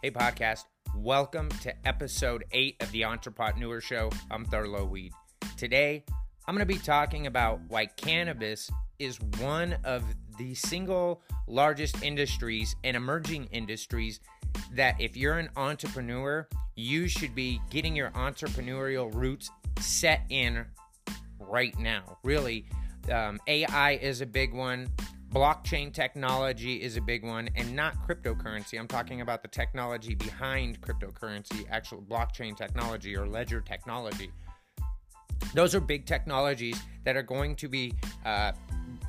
Hey, podcast. Welcome to episode eight of the Entrepreneur Show. I'm Thurlow Weed. Today, I'm going to be talking about why cannabis is one of the single largest industries and emerging industries that if you're an entrepreneur, you should be getting your entrepreneurial roots set in right now. Really, um, AI is a big one. Blockchain technology is a big one, and not cryptocurrency. I'm talking about the technology behind cryptocurrency, actual blockchain technology or ledger technology. Those are big technologies that are going to be uh,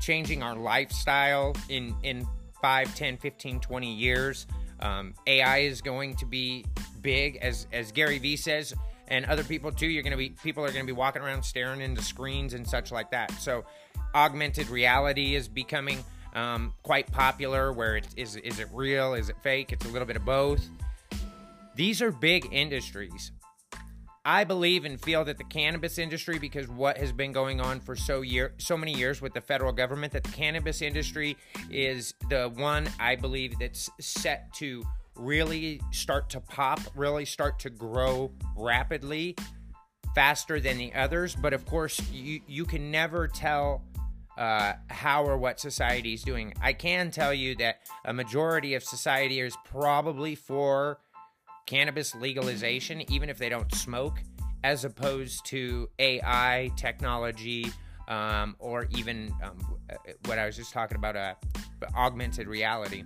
changing our lifestyle in, in 5, 10, 15, 20 years. Um, AI is going to be big, as, as Gary Vee says, and other people too. You're going to be people are going to be walking around staring into screens and such like that. So augmented reality is becoming um, quite popular. Where it is is it real? Is it fake? It's a little bit of both. These are big industries. I believe and feel that the cannabis industry, because what has been going on for so year so many years with the federal government, that the cannabis industry is the one I believe that's set to really start to pop, really start to grow rapidly, faster than the others. But of course, you you can never tell uh, how or what society is doing. I can tell you that a majority of society is probably for cannabis legalization, even if they don't smoke, as opposed to AI technology um, or even um, what I was just talking about, uh, augmented reality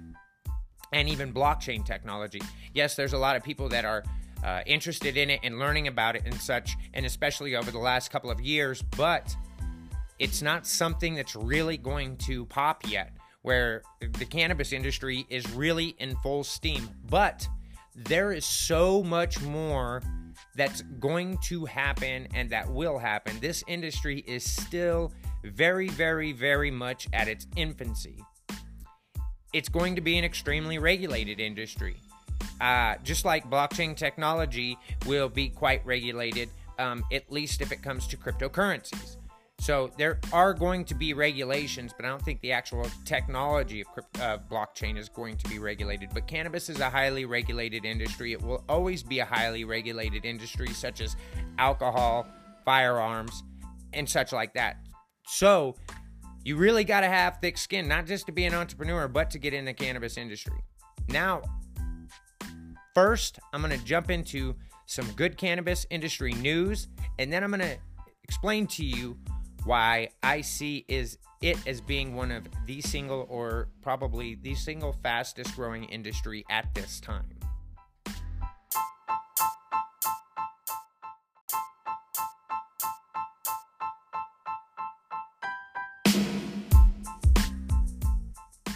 and even blockchain technology. Yes, there's a lot of people that are uh, interested in it and learning about it and such, and especially over the last couple of years, but it's not something that's really going to pop yet, where the cannabis industry is really in full steam. But there is so much more that's going to happen and that will happen. This industry is still very, very, very much at its infancy. It's going to be an extremely regulated industry. Uh, just like blockchain technology will be quite regulated, um, at least if it comes to cryptocurrencies. So there are going to be regulations, but I don't think the actual technology of uh, blockchain is going to be regulated. But cannabis is a highly regulated industry. It will always be a highly regulated industry, such as alcohol, firearms, and such like that. So you really got to have thick skin, not just to be an entrepreneur, but to get in the cannabis industry. Now, first, I'm going to jump into some good cannabis industry news, and then I'm going to explain to you why I see is it as being one of the single or probably the single fastest growing industry at this time.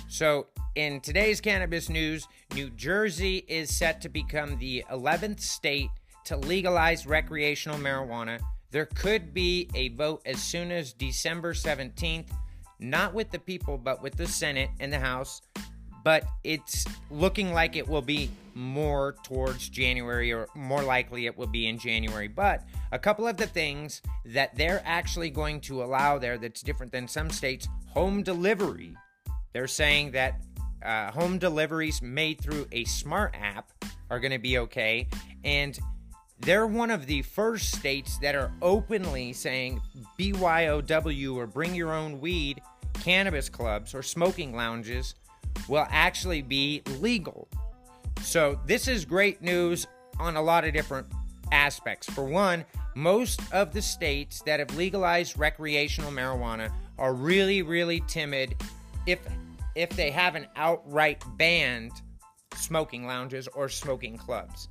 So, in today's cannabis news, New Jersey is set to become the 11th state to legalize recreational marijuana there could be a vote as soon as December 17th, not with the people, but with the Senate and the House. But it's looking like it will be more towards January, or more likely it will be in January. But a couple of the things that they're actually going to allow there that's different than some states home delivery. They're saying that uh, home deliveries made through a smart app are going to be okay. And they're one of the first states that are openly saying BYOW or bring your own weed cannabis clubs or smoking lounges will actually be legal. So, this is great news on a lot of different aspects. For one, most of the states that have legalized recreational marijuana are really really timid if if they haven't outright banned smoking lounges or smoking clubs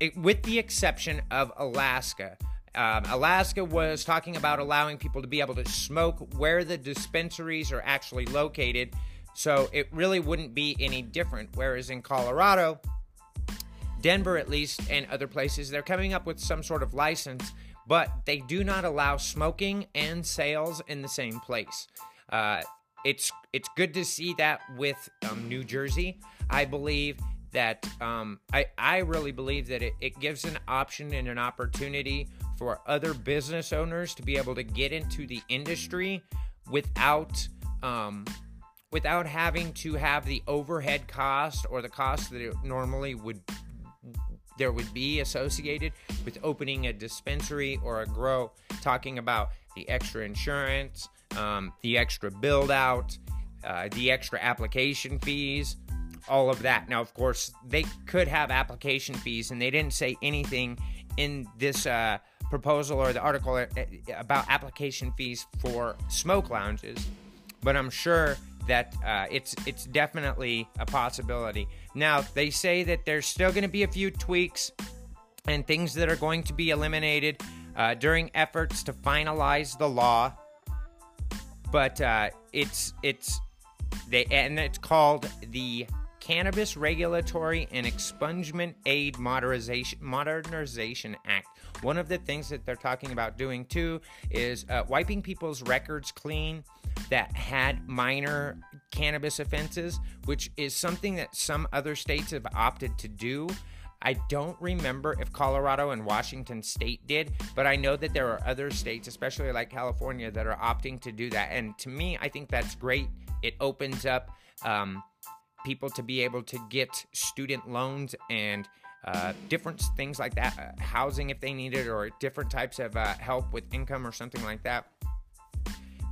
it, with the exception of Alaska. Um, Alaska was talking about allowing people to be able to smoke where the dispensaries are actually located, so it really wouldn't be any different. Whereas in Colorado, Denver at least, and other places, they're coming up with some sort of license, but they do not allow smoking and sales in the same place. Uh, it's it's good to see that with um, New Jersey. I believe that um, I, I really believe that it, it gives an option and an opportunity for other business owners to be able to get into the industry without um, without having to have the overhead cost or the cost that normally would there would be associated with opening a dispensary or a grow, talking about the extra insurance, um, the extra build out, uh, the extra application fees, all of that. Now, of course, they could have application fees, and they didn't say anything in this uh, proposal or the article uh, about application fees for smoke lounges, but I'm sure that uh, it's it's definitely a possibility. Now they say that there's still going to be a few tweaks and things that are going to be eliminated uh, during efforts to finalize the law, but uh, it's it's they and it's called the Cannabis Regulatory and Expungement Aid Modernization Act. One of the things that they're talking about doing too is uh, wiping people's records clean that had minor cannabis offenses, which is something that some other states have opted to do. I don't remember if Colorado and Washington state did, but I know that there are other states, especially like California, that are opting to do that. And to me, I think that's great. It opens up um, people to be able to get student loans and uh, different things like that, uh, housing if they need it, or different types of uh, help with income or something like that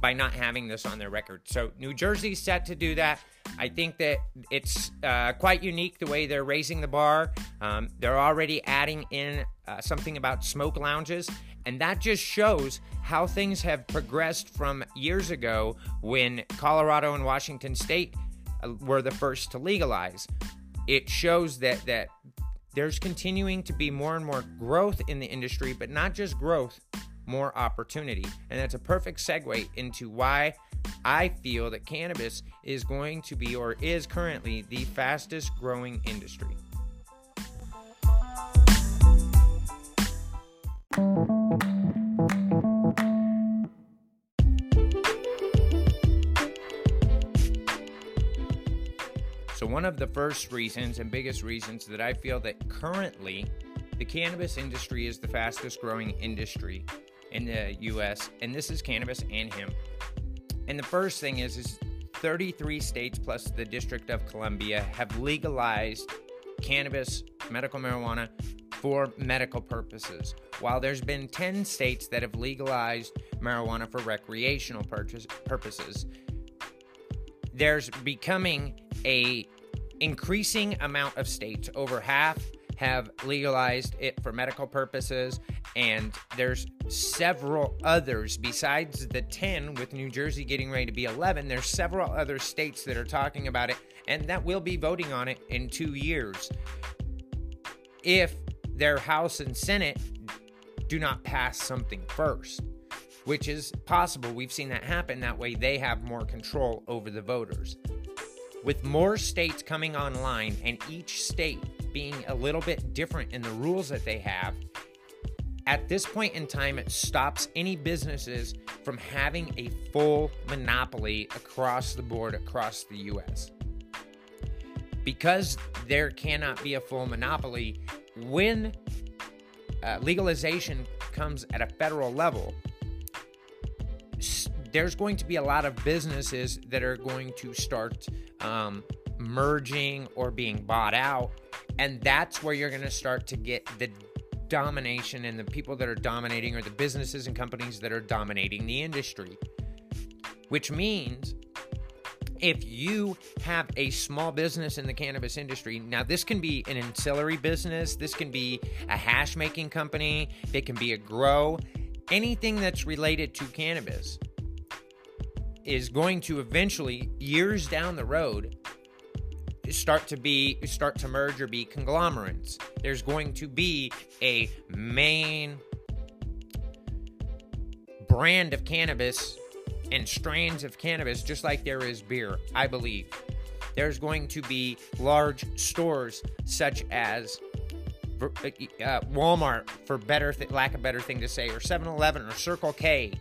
by not having this on their record. So New Jersey's set to do that. I think that it's uh, quite unique the way they're raising the bar. Um, they're already adding in uh, something about smoke lounges, and that just shows how things have progressed from years ago when Colorado and Washington State Uh, were the first to legalize. It shows that that there's continuing to be more and more growth in the industry, but not just growth, more opportunity. And that's a perfect segue into why I feel that cannabis is going to be or is currently the fastest growing industry. One of the first reasons and biggest reasons that I feel that currently the cannabis industry is the fastest growing industry in the US, and this is cannabis and hemp. And the first thing is is 33 states plus the District of Columbia have legalized cannabis, medical marijuana for medical purposes. While there's been 10 states that have legalized marijuana for recreational purchase, purposes, there's becoming a increasing amount of states, over half have legalized it for medical purposes and there's several others besides the 10 with New Jersey getting ready to be 11 there's several other states that are talking about it and that will be voting on it in 2 years. If their house and senate do not pass something first which is possible we've seen that happen that way they have more control over the voters with more states coming online and each state being a little bit different in the rules that they have, at this point in time, it stops any businesses from having a full monopoly across the board across the US. Because there cannot be a full monopoly, when uh, legalization comes at a federal level, there's going to be a lot of businesses that are going to start um, merging or being bought out and that's where you're going to start to get the domination and the people that are dominating or the businesses and companies that are dominating the industry. Which means if you have a small business in the cannabis industry, now this can be an ancillary business, this can be a hash making company, it can be a grow, anything that's related to cannabis is going to eventually, years down the road, start to be start to merge or be conglomerates. There's going to be a main brand of cannabis and strains of cannabis just like there is beer, I believe. There's going to be large stores such as uh, Walmart for better th- lack of better thing to say or 7-Eleven or Circle K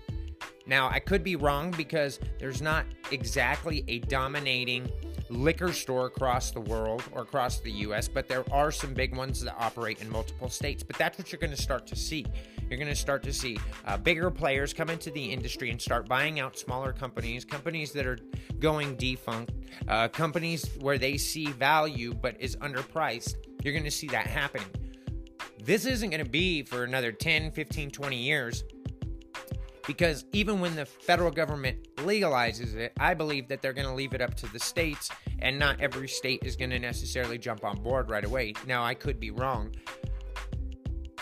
Now, I could be wrong because there's not exactly a dominating liquor store across the world or across the US, but there are some big ones that operate in multiple states. But that's what you're going to start to see. You're going to start to see uh, bigger players come into the industry and start buying out smaller companies, companies that are going defunct, uh, companies where they see value but is underpriced. You're going to see that happening. This isn't going to be for another 10, 15, 20 years because even when the federal government legalizes it, I believe that they're going to leave it up to the states, and not every state is going to necessarily jump on board right away. Now, I could be wrong.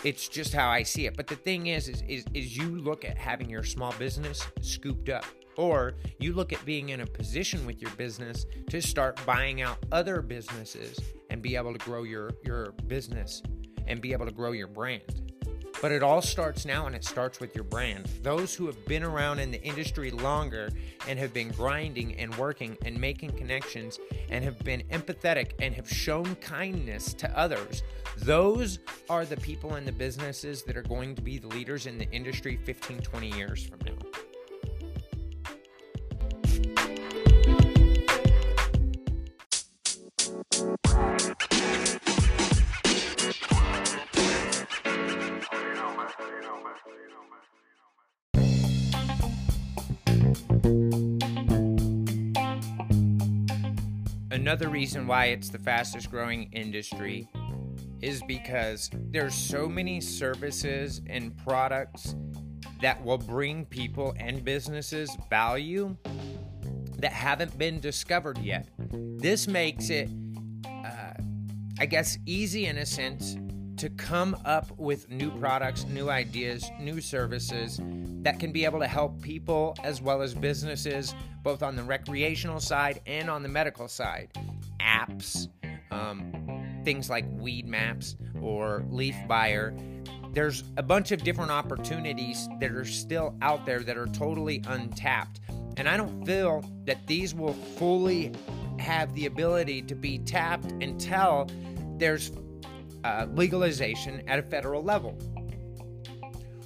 It's just how I see it. But the thing is, is, is, is you look at having your small business scooped up, or you look at being in a position with your business to start buying out other businesses and be able to grow your, your business and be able to grow your brand. But it all starts now and it starts with your brand. Those who have been around in the industry longer and have been grinding and working and making connections and have been empathetic and have shown kindness to others, those are the people and the businesses that are going to be the leaders in the industry 15, 20 years from now. Another reason why it's the fastest growing industry is because there's so many services and products that will bring people and businesses value that haven't been discovered yet. This makes it, uh, I guess, easy in a sense to come up with new products, new ideas, new services that can be able to help people as well as businesses, both on the recreational side and on the medical side. Apps, um, things like Weedmaps or Leaf Buyer. There's a bunch of different opportunities that are still out there that are totally untapped. And I don't feel that these will fully have the ability to be tapped until there's uh, legalization at a federal level.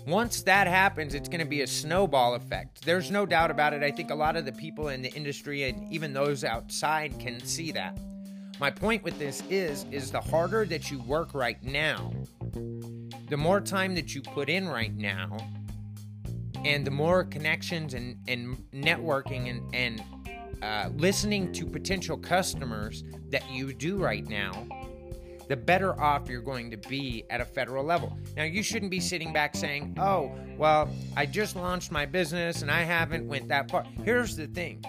Once that happens, it's going to be a snowball effect. There's no doubt about it. I think a lot of the people in the industry and even those outside can see that. My point with this is is the harder that you work right now, the more time that you put in right now, and the more connections and, and networking and, and uh, listening to potential customers that you do right now, the better off you're going to be at a federal level. Now, you shouldn't be sitting back saying, "Oh, well, I just launched my business and I haven't went that far." Here's the thing.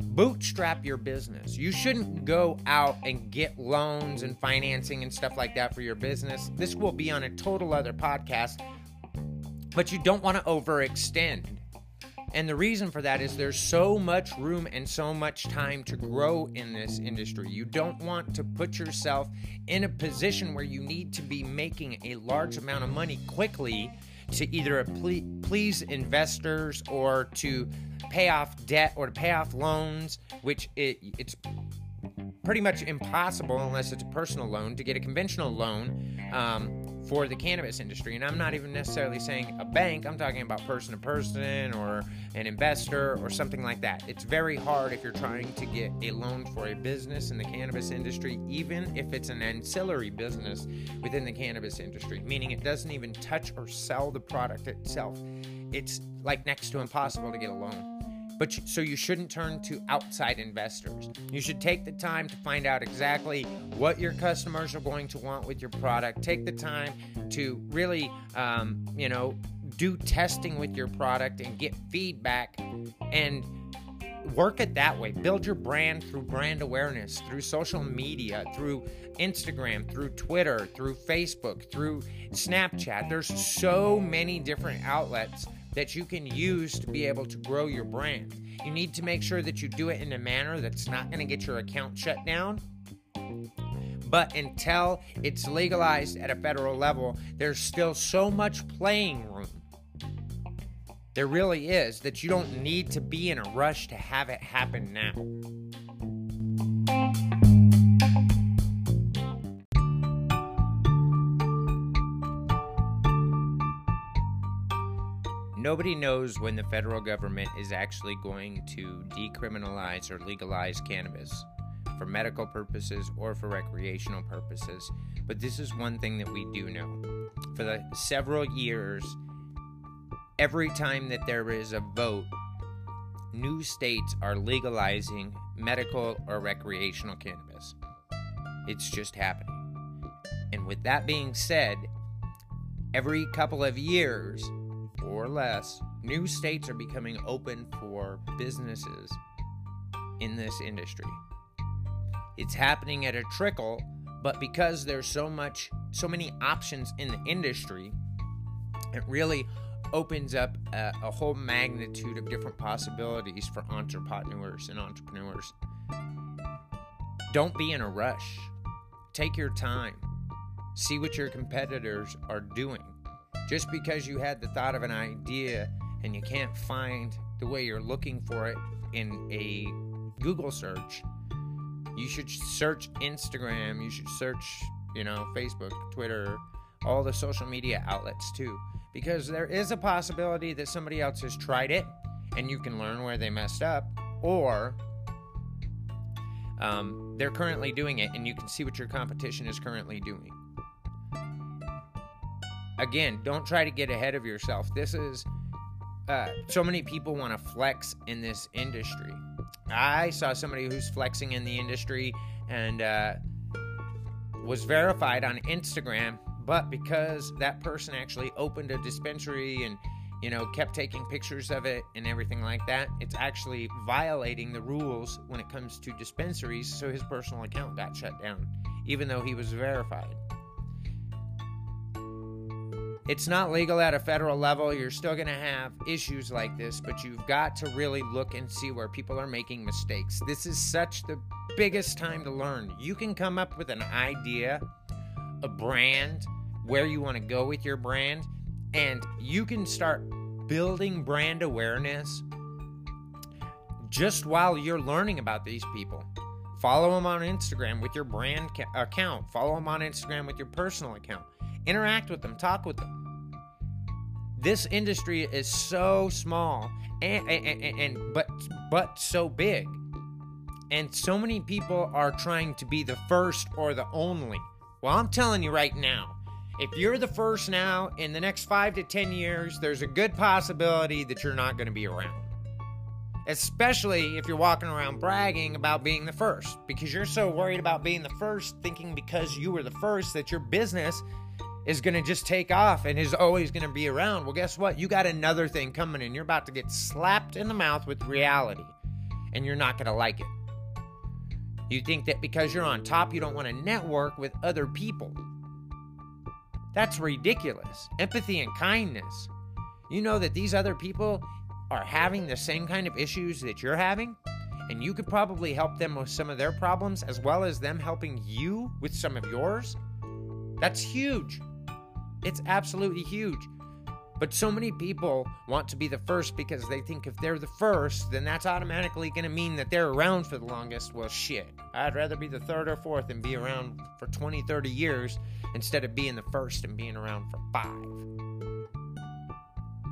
Bootstrap your business. You shouldn't go out and get loans and financing and stuff like that for your business. This will be on a total other podcast, but you don't want to overextend. And the reason for that is there's so much room and so much time to grow in this industry. You don't want to put yourself in a position where you need to be making a large amount of money quickly to either please investors or to pay off debt or to pay off loans, which it, it's pretty much impossible unless it's a personal loan to get a conventional loan um, for the cannabis industry. And I'm not even necessarily saying a bank, I'm talking about person to person or an investor or something like that. It's very hard if you're trying to get a loan for a business in the cannabis industry, even if it's an ancillary business within the cannabis industry, meaning it doesn't even touch or sell the product itself. It's like next to impossible to get a loan. But you, so you shouldn't turn to outside investors. You should take the time to find out exactly what your customers are going to want with your product. Take the time to really, um, you know, do testing with your product and get feedback and work it that way. Build your brand through brand awareness, through social media, through Instagram, through Twitter, through Facebook, through Snapchat. There's so many different outlets that you can use to be able to grow your brand. You need to make sure that you do it in a manner that's not going to get your account shut down. But until it's legalized at a federal level, there's still so much playing room. There really is that you don't need to be in a rush to have it happen now. Nobody knows when the federal government is actually going to decriminalize or legalize cannabis for medical purposes or for recreational purposes. But this is one thing that we do know. For the several years, every time that there is a vote, new states are legalizing medical or recreational cannabis. It's just happening. And with that being said, every couple of years or less, new states are becoming open for businesses in this industry. It's happening at a trickle, but because there's so much so many options in the industry, it really opens up a, a whole magnitude of different possibilities for entrepreneurs and entrepreneurs. Don't be in a rush. Take your time. See what your competitors are doing. Just because you had the thought of an idea and you can't find the way you're looking for it in a Google search you should search Instagram, you should search, you know, Facebook, Twitter, all the social media outlets too, because there is a possibility that somebody else has tried it and you can learn where they messed up, or um, they're currently doing it and you can see what your competition is currently doing. Again, don't try to get ahead of yourself. This is uh, so many people want to flex in this industry. I saw somebody who's flexing in the industry and uh, was verified on Instagram, but because that person actually opened a dispensary and you know kept taking pictures of it and everything like that, it's actually violating the rules when it comes to dispensaries. So his personal account got shut down, even though he was verified. It's not legal at a federal level. You're still going to have issues like this, but you've got to really look and see where people are making mistakes. This is such the biggest time to learn. You can come up with an idea, a brand, where you want to go with your brand, and you can start building brand awareness just while you're learning about these people. Follow them on Instagram with your brand ca- account. Follow them on Instagram with your personal account. Interact with them, talk with them this industry is so small and, and, and, and, but but so big. And so many people are trying to be the first or the only. Well i'm telling you right now if you're the first now in the next five to ten years there's a good possibility that you're not going to be around. Especially if you're walking around bragging about being the first because you're so worried about being the first thinking because you were the first that your business is going to just take off and is always going to be around. Well, guess what? You got another thing coming and you're about to get slapped in the mouth with reality and you're not going to like it. You think that because you're on top, you don't want to network with other people. That's ridiculous. Empathy and kindness. You know that these other people are having the same kind of issues that you're having, and you could probably help them with some of their problems as well as them helping you with some of yours. That's huge. It's absolutely huge. But so many people want to be the first because they think if they're the first, then that's automatically going to mean that they're around for the longest. Well, shit. I'd rather be the third or fourth and be around for 20, 30 years instead of being the first and being around for five.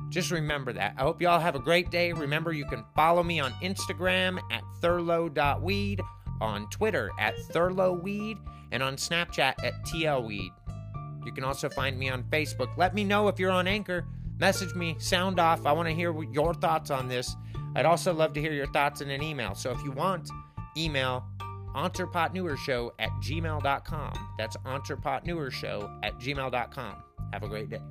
Just remember that. I hope y'all have a great day. Remember, you can follow me on Instagram at thurlow.weed, on Twitter at thurlowweed, and on Snapchat at tlweed. You can also find me on Facebook. Let me know if you're on Anchor. Message me, sound off. I want to hear your thoughts on this. I'd also love to hear your thoughts in an email. So if you want, email entrepotnewershow at gmail.com. That's entrepotnewershow at gmail.com. Have a great day.